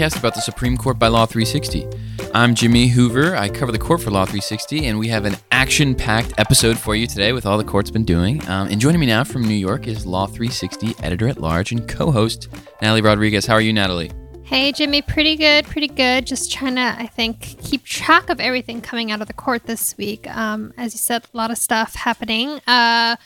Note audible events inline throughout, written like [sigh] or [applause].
podcast about the Supreme Court by Law 360. I'm Jimmy Hoover. I cover the court for Law 360, and we have an action packed episode for you today with all the court's been doing. Um, and joining me now from New York is Law 360 editor at large and co host, Natalie Rodriguez. How are you, Natalie? Hey, Jimmy, pretty good, pretty good. Just trying to, I think, keep track of everything coming out of the court this week. Um, as you said, a lot of stuff happening. Uh,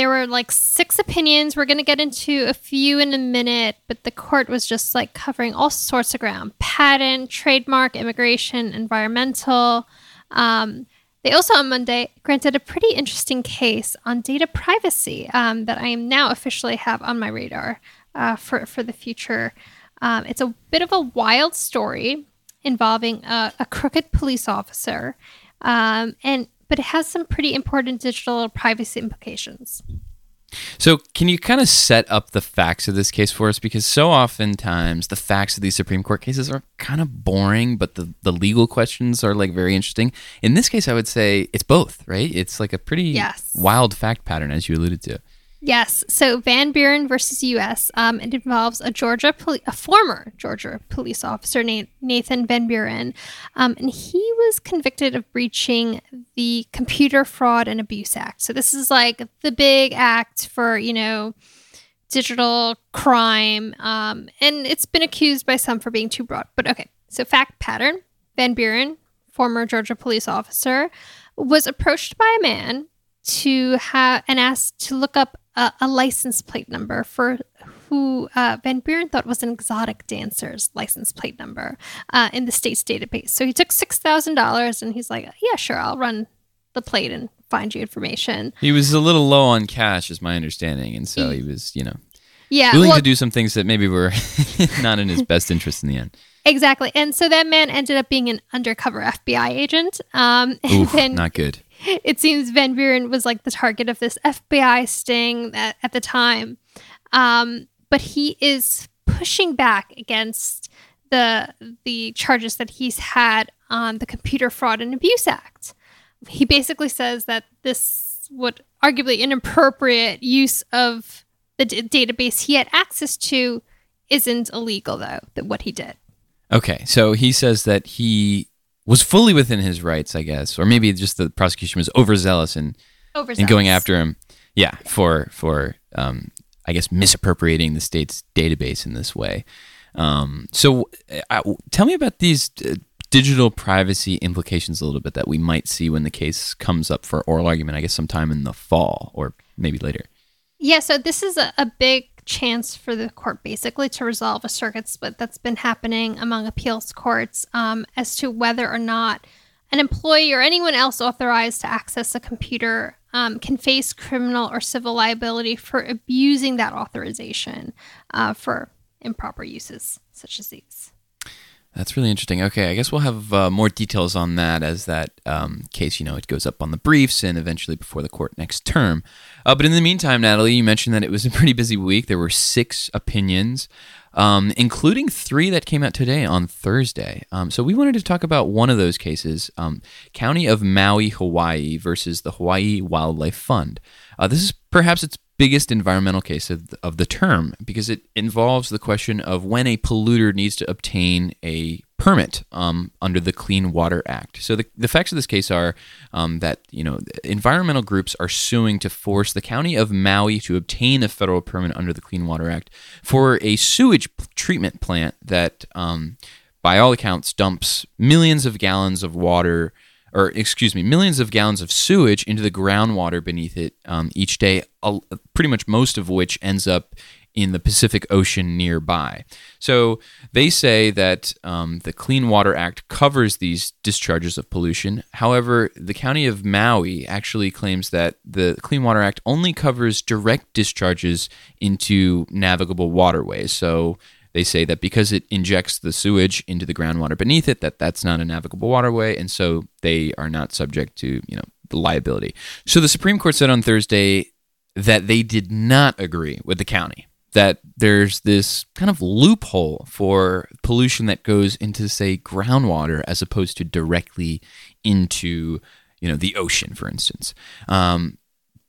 there were like six opinions. We're going to get into a few in a minute, but the court was just like covering all sorts of ground patent, trademark, immigration, environmental. Um, they also on Monday granted a pretty interesting case on data privacy um, that I am now officially have on my radar uh, for, for the future. Um, it's a bit of a wild story involving a, a crooked police officer. Um, and but it has some pretty important digital privacy implications. So, can you kind of set up the facts of this case for us? Because so oftentimes the facts of these Supreme Court cases are kind of boring, but the, the legal questions are like very interesting. In this case, I would say it's both, right? It's like a pretty yes. wild fact pattern, as you alluded to. Yes. So Van Buren versus U.S. Um, it involves a Georgia, poli- a former Georgia police officer named Nathan Van Buren, um, and he was convicted of breaching the Computer Fraud and Abuse Act. So this is like the big act for you know digital crime, um, and it's been accused by some for being too broad. But okay. So fact pattern: Van Buren, former Georgia police officer, was approached by a man to have and asked to look up a, a license plate number for who uh, Van Buren thought was an exotic dancer's license plate number uh, in the state's database. So he took six thousand dollars and he's like, "Yeah, sure, I'll run the plate and find you information." He was a little low on cash, is my understanding, and so he was, you know, yeah, willing well, to do some things that maybe were [laughs] not in his best interest in the end. Exactly, and so that man ended up being an undercover FBI agent. Um, [laughs] and Oof, then not good it seems Van Buren was like the target of this FBI sting at, at the time. Um, but he is pushing back against the the charges that he's had on the Computer Fraud and Abuse Act. He basically says that this would arguably inappropriate use of the d- database he had access to isn't illegal though that what he did. Okay, so he says that he was fully within his rights, I guess, or maybe just the prosecution was overzealous in overzealous. in going after him. Yeah, for for um, I guess misappropriating the state's database in this way. Um, so, uh, tell me about these uh, digital privacy implications a little bit that we might see when the case comes up for oral argument. I guess sometime in the fall or maybe later. Yeah, so this is a, a big chance for the court basically to resolve a circuit split that's been happening among appeals courts um, as to whether or not an employee or anyone else authorized to access a computer um, can face criminal or civil liability for abusing that authorization uh, for improper uses such as these. That's really interesting. Okay, I guess we'll have uh, more details on that as that um, case, you know, it goes up on the briefs and eventually before the court next term. Uh, but in the meantime, Natalie, you mentioned that it was a [laughs] pretty busy week. There were six opinions, um, including three that came out today on Thursday. Um, so we wanted to talk about one of those cases um, County of Maui, Hawaii versus the Hawaii Wildlife Fund. Uh, this is perhaps its biggest environmental case of, of the term because it involves the question of when a polluter needs to obtain a permit um, under the Clean Water Act. So the, the facts of this case are um, that you know environmental groups are suing to force the county of Maui to obtain a federal permit under the Clean Water Act for a sewage treatment plant that, um, by all accounts, dumps millions of gallons of water or excuse me, millions of gallons of sewage into the groundwater beneath it um, each day, pretty much most of which ends up in the Pacific Ocean nearby. So they say that um, the Clean Water Act covers these discharges of pollution. However, the county of Maui actually claims that the Clean Water Act only covers direct discharges into navigable waterways. So they say that because it injects the sewage into the groundwater beneath it, that that's not a navigable waterway, and so they are not subject to you know the liability. So the Supreme Court said on Thursday that they did not agree with the county that there's this kind of loophole for pollution that goes into say groundwater as opposed to directly into you know the ocean for instance um,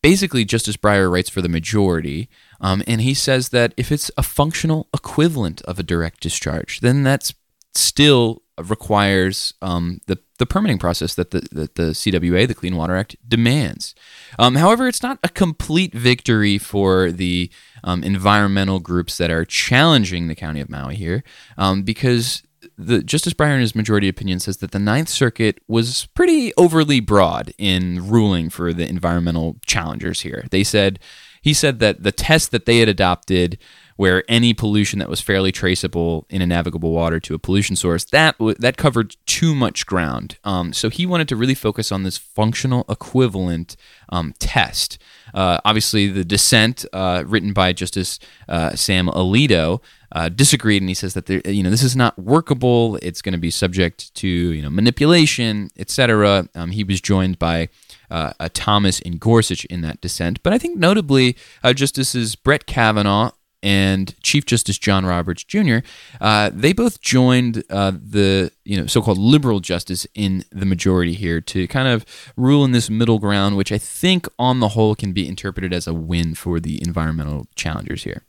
basically justice breyer writes for the majority Um, and he says that if it's a functional equivalent of a direct discharge, then that's still requires um, the the permitting process that the that the CWA, the Clean Water Act, demands. Um, however, it's not a complete victory for the um, environmental groups that are challenging the County of Maui here, um, because the Justice Breyer, in his majority opinion, says that the Ninth Circuit was pretty overly broad in ruling for the environmental challengers here. They said he said that the test that they had adopted where any pollution that was fairly traceable in a navigable water to a pollution source that that covered too much ground. Um, so he wanted to really focus on this functional equivalent um, test. Uh, obviously, the dissent uh, written by Justice uh, Sam Alito. Uh, disagreed, and he says that there, you know this is not workable. It's going to be subject to you know manipulation, etc. Um, he was joined by uh, Thomas and Gorsuch in that dissent, but I think notably uh, Justices Brett Kavanaugh and Chief Justice John Roberts Jr. Uh, they both joined uh, the you know so-called liberal justice in the majority here to kind of rule in this middle ground, which I think on the whole can be interpreted as a win for the environmental challengers here.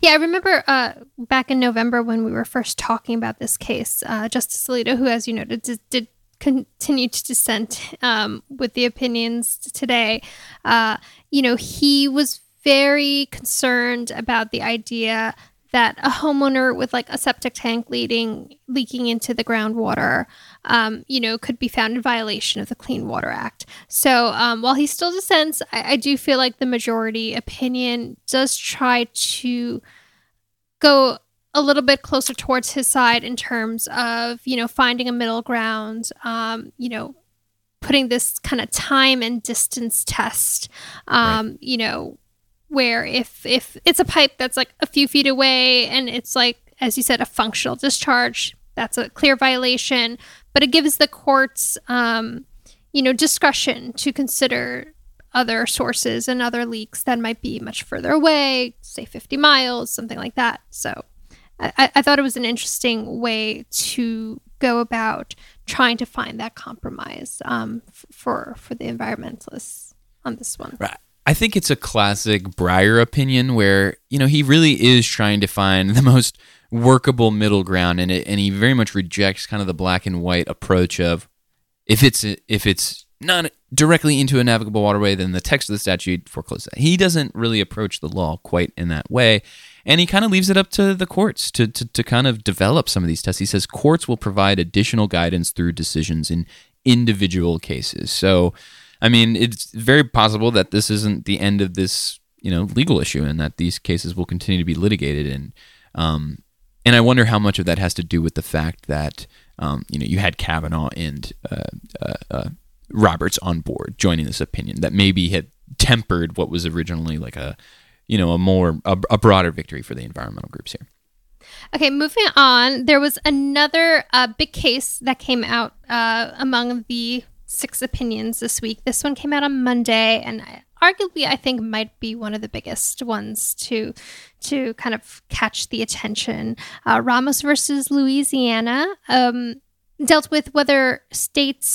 Yeah, I remember uh, back in November when we were first talking about this case, uh, Justice Alito, who, as you noted, did, did continue to dissent um, with the opinions today. Uh, you know, he was very concerned about the idea that a homeowner with like a septic tank leading leaking into the groundwater, um, you know, could be found in violation of the Clean Water Act. So um, while he still dissents, I, I do feel like the majority opinion does try to go a little bit closer towards his side in terms of you know finding a middle ground. Um, you know, putting this kind of time and distance test. Um, right. You know where if if it's a pipe that's like a few feet away and it's like as you said a functional discharge that's a clear violation but it gives the courts um, you know discretion to consider other sources and other leaks that might be much further away say 50 miles something like that so I, I thought it was an interesting way to go about trying to find that compromise um, for for the environmentalists on this one. Right. I think it's a classic Breyer opinion where, you know, he really is trying to find the most workable middle ground and it, and he very much rejects kind of the black and white approach of if it's if it's not directly into a navigable waterway then the text of the statute forecloses that. He doesn't really approach the law quite in that way and he kind of leaves it up to the courts to, to, to kind of develop some of these tests. He says courts will provide additional guidance through decisions in individual cases. So I mean, it's very possible that this isn't the end of this, you know, legal issue, and that these cases will continue to be litigated. And um, and I wonder how much of that has to do with the fact that um, you know you had Kavanaugh and uh, uh, uh, Roberts on board joining this opinion that maybe had tempered what was originally like a you know a more a, a broader victory for the environmental groups here. Okay, moving on. There was another uh, big case that came out uh, among the six opinions this week. This one came out on Monday, and arguably, I think might be one of the biggest ones to to kind of catch the attention. Uh, Ramos versus Louisiana um, dealt with whether states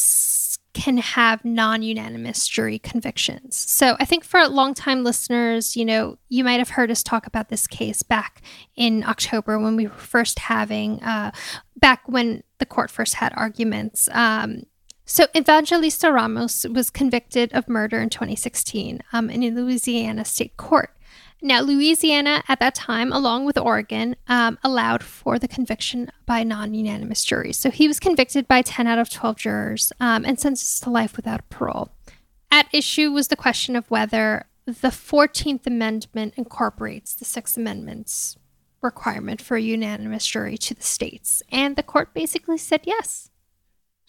can have non-unanimous jury convictions. So I think for long-time listeners, you know, you might have heard us talk about this case back in October when we were first having, uh, back when the court first had arguments. Um, so, Evangelisto Ramos was convicted of murder in 2016 um, in a Louisiana state court. Now, Louisiana at that time, along with Oregon, um, allowed for the conviction by non unanimous juries. So he was convicted by 10 out of 12 jurors um, and sentenced to life without parole. At issue was the question of whether the 14th Amendment incorporates the Sixth Amendment's requirement for a unanimous jury to the states. And the court basically said yes.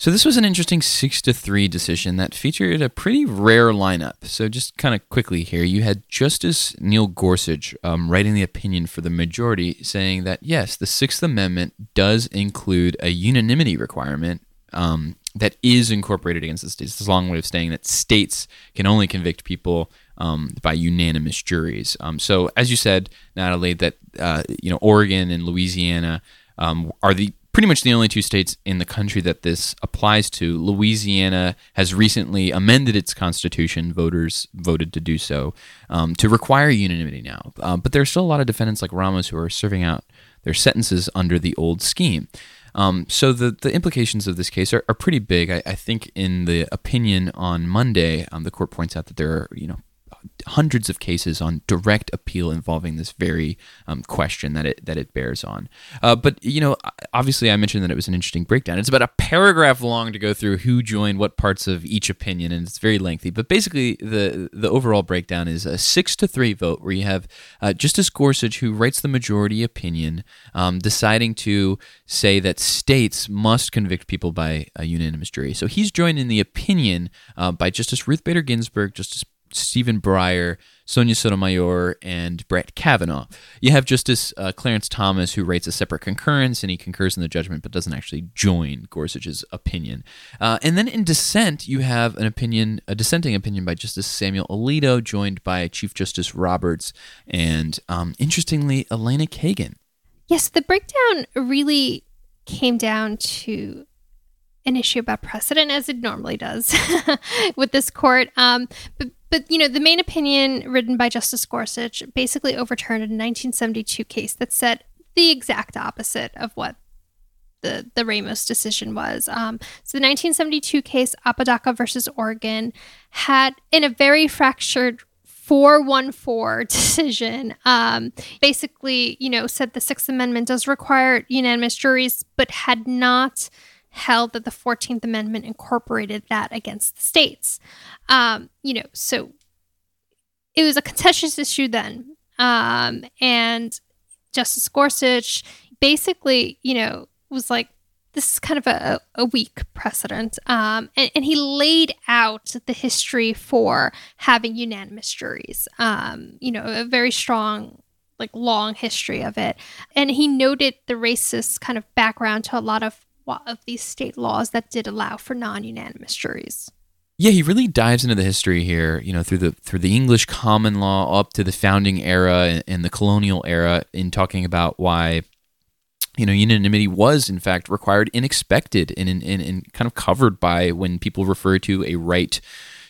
So this was an interesting six to three decision that featured a pretty rare lineup. So just kind of quickly here, you had Justice Neil Gorsuch um, writing the opinion for the majority, saying that yes, the Sixth Amendment does include a unanimity requirement um, that is incorporated against the states. It's a long way of saying that states can only convict people um, by unanimous juries. Um, so as you said, Natalie, that uh, you know Oregon and Louisiana um, are the pretty much the only two states in the country that this applies to. Louisiana has recently amended its constitution. Voters voted to do so um, to require unanimity now. Uh, but there are still a lot of defendants like Ramos who are serving out their sentences under the old scheme. Um, so the, the implications of this case are, are pretty big. I, I think in the opinion on Monday, um, the court points out that there are you know hundreds of cases on direct appeal involving this very um, question that it that it bears on. Uh, but you know, obviously, I mentioned that it was an interesting breakdown. It's about a paragraph long to go through who joined what parts of each opinion, and it's very lengthy. But basically, the the overall breakdown is a six to three vote where you have uh, Justice Gorsuch, who writes the majority opinion, um, deciding to say that states must convict people by a unanimous jury. So he's joined in the opinion uh, by Justice Ruth Bader Ginsburg, Justice Stephen Breyer, Sonia Sotomayor, and Brett Kavanaugh. You have Justice uh, Clarence Thomas, who writes a separate concurrence, and he concurs in the judgment but doesn't actually join Gorsuch's opinion. Uh, and then in dissent, you have an opinion, a dissenting opinion by Justice Samuel Alito, joined by Chief Justice Roberts, and um, interestingly, Elena Kagan. Yes, the breakdown really came down to an issue about precedent as it normally does [laughs] with this court. Um, but but you know, the main opinion written by Justice Gorsuch basically overturned a 1972 case that said the exact opposite of what the the Ramos decision was. Um, so the 1972 case, Apodaca versus Oregon, had in a very fractured 414 [laughs] decision um, basically you know said the sixth amendment does require unanimous juries but had not held that the 14th Amendment incorporated that against the states. Um, you know, so it was a contentious issue then. Um, and Justice Gorsuch basically, you know, was like, this is kind of a, a weak precedent. Um, and, and, he laid out the history for having unanimous juries, um, you know, a very strong, like long history of it. And he noted the racist kind of background to a lot of of these state laws that did allow for non-unanimous juries. Yeah, he really dives into the history here, you know, through the through the English common law up to the founding era and, and the colonial era in talking about why you know, unanimity was in fact required and expected and, and, and kind of covered by when people refer to a right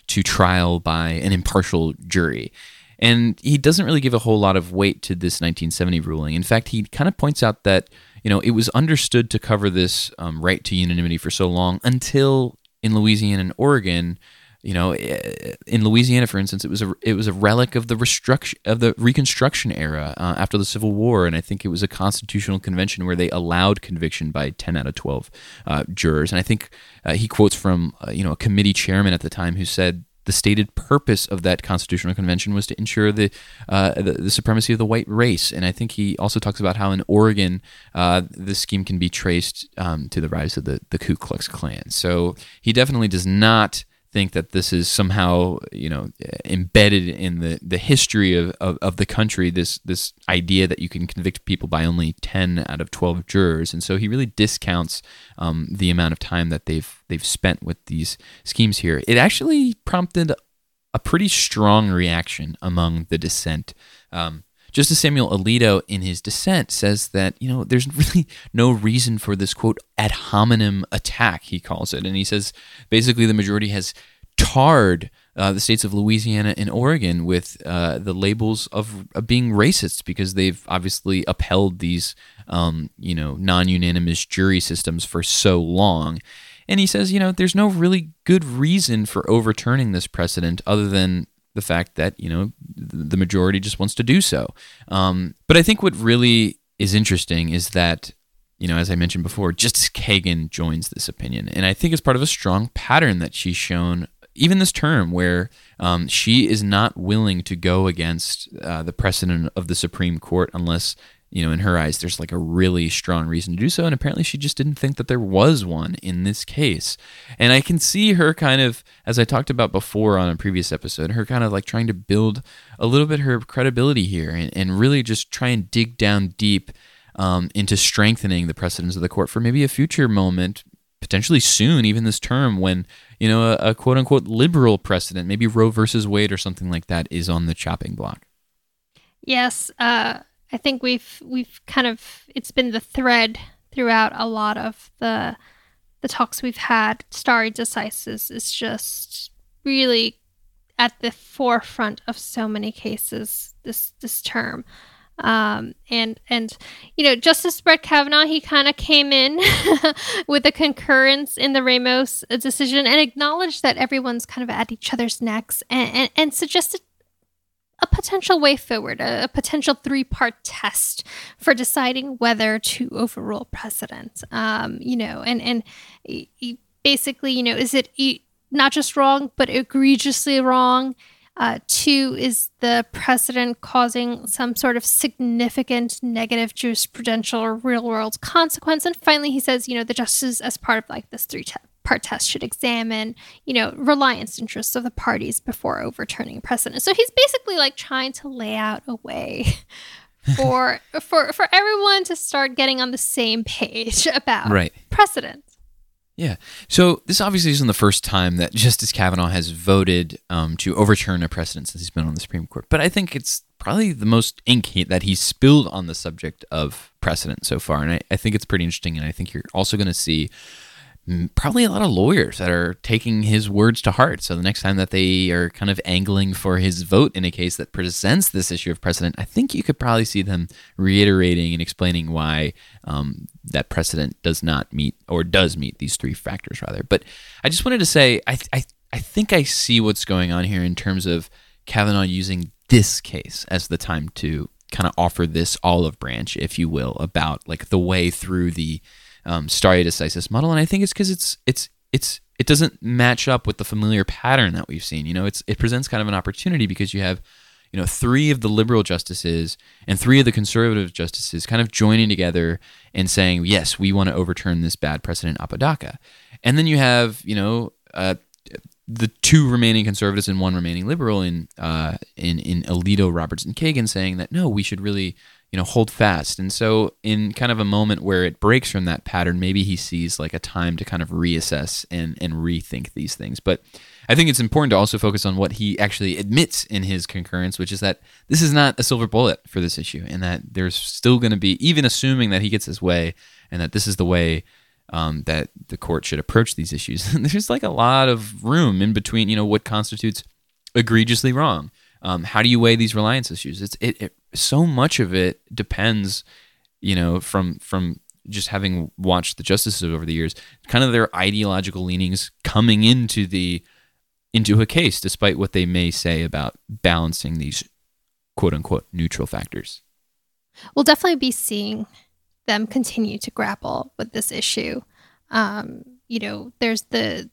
to trial by an impartial jury. And he doesn't really give a whole lot of weight to this 1970 ruling. In fact, he kind of points out that you know, it was understood to cover this um, right to unanimity for so long until in Louisiana and Oregon, you know, eh, in Louisiana, for instance, it was a it was a relic of the restruction of the Reconstruction era uh, after the Civil War, and I think it was a constitutional convention where they allowed conviction by ten out of twelve uh, jurors. And I think uh, he quotes from uh, you know a committee chairman at the time who said the stated purpose of that constitutional convention was to ensure the, uh, the, the supremacy of the white race. And I think he also talks about how in Oregon uh, this scheme can be traced um, to the rise of the the Ku Klux Klan. So he definitely does not think that this is somehow you know embedded in the, the history of, of, of, the country this this idea that you can convict people by only 10 out of 12 jurors. And so he really discounts um, the amount of time that they've they've spent with these schemes here. It actually prompted a pretty strong reaction among the dissent. Um, Justice Samuel Alito, in his dissent, says that you know there's really [laughs] no reason for this quote ad hominem attack. He calls it, and he says basically the majority has tarred uh, the states of Louisiana and Oregon with uh, the labels of, of, being racist because they've obviously upheld these um, you know non-unanimous jury systems for so long. And he says, you know, there's no really good reason for overturning this precedent other than the fact that you know the majority just wants to do so. Um, but I think what really is interesting is that you know, as I mentioned before, Justice Kagan joins this opinion, and I think it's part of a strong pattern that she's shown even this term where um, she is not willing to go against uh, the precedent of the Supreme Court unless you know, in her eyes, there's like a really strong reason to do so. And apparently, she just didn't think that there was one in this case. And I can see her kind of, as I talked about before on a previous episode, her kind of like trying to build a little bit her credibility here and, and really just try and dig down deep um, into strengthening the precedents of the court for maybe a future moment, potentially soon, even this term, when, you know, a, a quote unquote liberal precedent, maybe Roe versus Wade or something like that, is on the chopping block. Yes. Uh I think we've we've kind of it's been the thread throughout a lot of the the talks we've had. Stare decisis is just really at the forefront of so many cases this this term. Um, and and you know Justice Brett Kavanaugh he kind of came in [laughs] with a concurrence in the Ramos decision and acknowledged that everyone's kind of at each other's necks and, and, and suggested a potential way forward, a, potential three part test for deciding whether to overrule precedent. Um, you know, and and basically, you know, is it not just wrong but egregiously wrong? Uh, two is the precedent causing some sort of significant negative jurisprudential or real world consequence. And finally, he says, you know, the justices, as part of like this three te- part test, should examine, you know, reliance interests of the parties before overturning precedent. So he's basically like trying to lay out a way. [laughs] for for for everyone to start getting on the same page [laughs] about right. precedent. Yeah. So this obviously isn't the first time that Justice Kavanaugh has voted um, to overturn a precedent since he's been on the Supreme Court. But I think it's probably the most ink that he's spilled on the subject of precedent so far. And I, I think it's pretty interesting. And I think you're also going to see probably a lot of lawyers that are taking his words to heart. So the next time that they are kind of angling for his vote in a case that presents this issue of precedent, I think you could probably see them reiterating and explaining why um, that precedent does not meet or does meet these three factors rather. But I just wanted to say I I, I think I see what's going on here in terms of Kavanaugh using this case as the time to kind of offer this olive branch, if you will, about like the way through the um, stare decisis model, and I think it's because it's it's it's it doesn't match up with the familiar pattern that we've seen. You know, it's it presents kind of an opportunity because you have you know three of the liberal justices and three of the conservative justices kind of joining together and saying yes we want to overturn this bad precedent apodaca and then you have you know uh, the two remaining conservatives and one remaining liberal in uh, in in Alito, Roberts, and Kagan saying that no, we should really you know hold fast. And so in kind of a moment where it breaks from that pattern maybe he sees like a time to kind of reassess and and rethink these things. But i think it's important to also focus on what he actually admits in his concurrence which is that this is not a silver bullet for this issue and that there's still going to be even assuming that he gets his way and that this is the way um, that the court should approach these issues [laughs] there's like a lot of room in between you know what constitutes egregiously wrong um, how do you weigh these reliance issues? It's it, it so much of it depends, you know, from from just having watched the justices over the years, kind of their ideological leanings coming into the into a case, despite what they may say about balancing these quote unquote neutral factors. We'll definitely be seeing them continue to grapple with this issue. Um, you know, there's the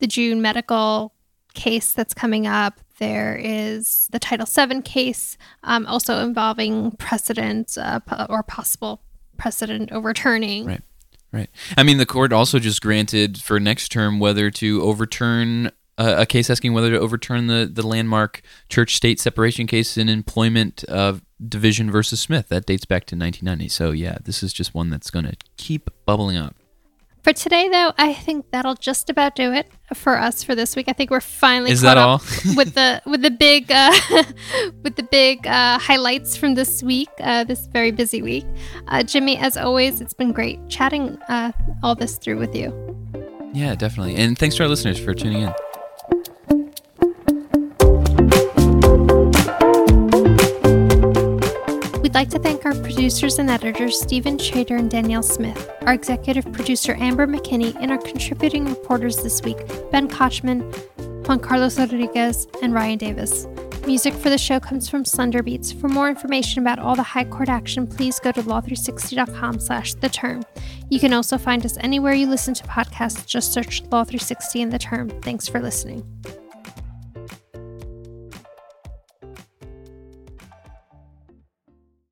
the June medical case that's coming up. There is the Title VII case, um, also involving precedent uh, or possible precedent overturning. Right. Right. I mean, the court also just granted for next term whether to overturn uh, a case asking whether to overturn the, the landmark church state separation case in employment uh, division versus Smith. That dates back to 1990. So, yeah, this is just one that's going to keep bubbling up. For today, though, I think that'll just about do it for us for this week. I think we're finally is caught that all? [laughs] with the with the big uh, [laughs] with the big uh, highlights from this week, uh, this very busy week. Uh, Jimmy, as always, it's been great chatting uh, all this through with you. Yeah, definitely, and thanks to our listeners for tuning in. We'd like to thank our producers and editors, Stephen Chater and Danielle Smith, our executive producer, Amber McKinney, and our contributing reporters this week, Ben Kochman, Juan Carlos Rodriguez, and Ryan Davis. Music for the show comes from Slender Beats. For more information about all the high court action, please go to law360.com slash the term. You can also find us anywhere you listen to podcasts. Just search Law 360 and the term. Thanks for listening.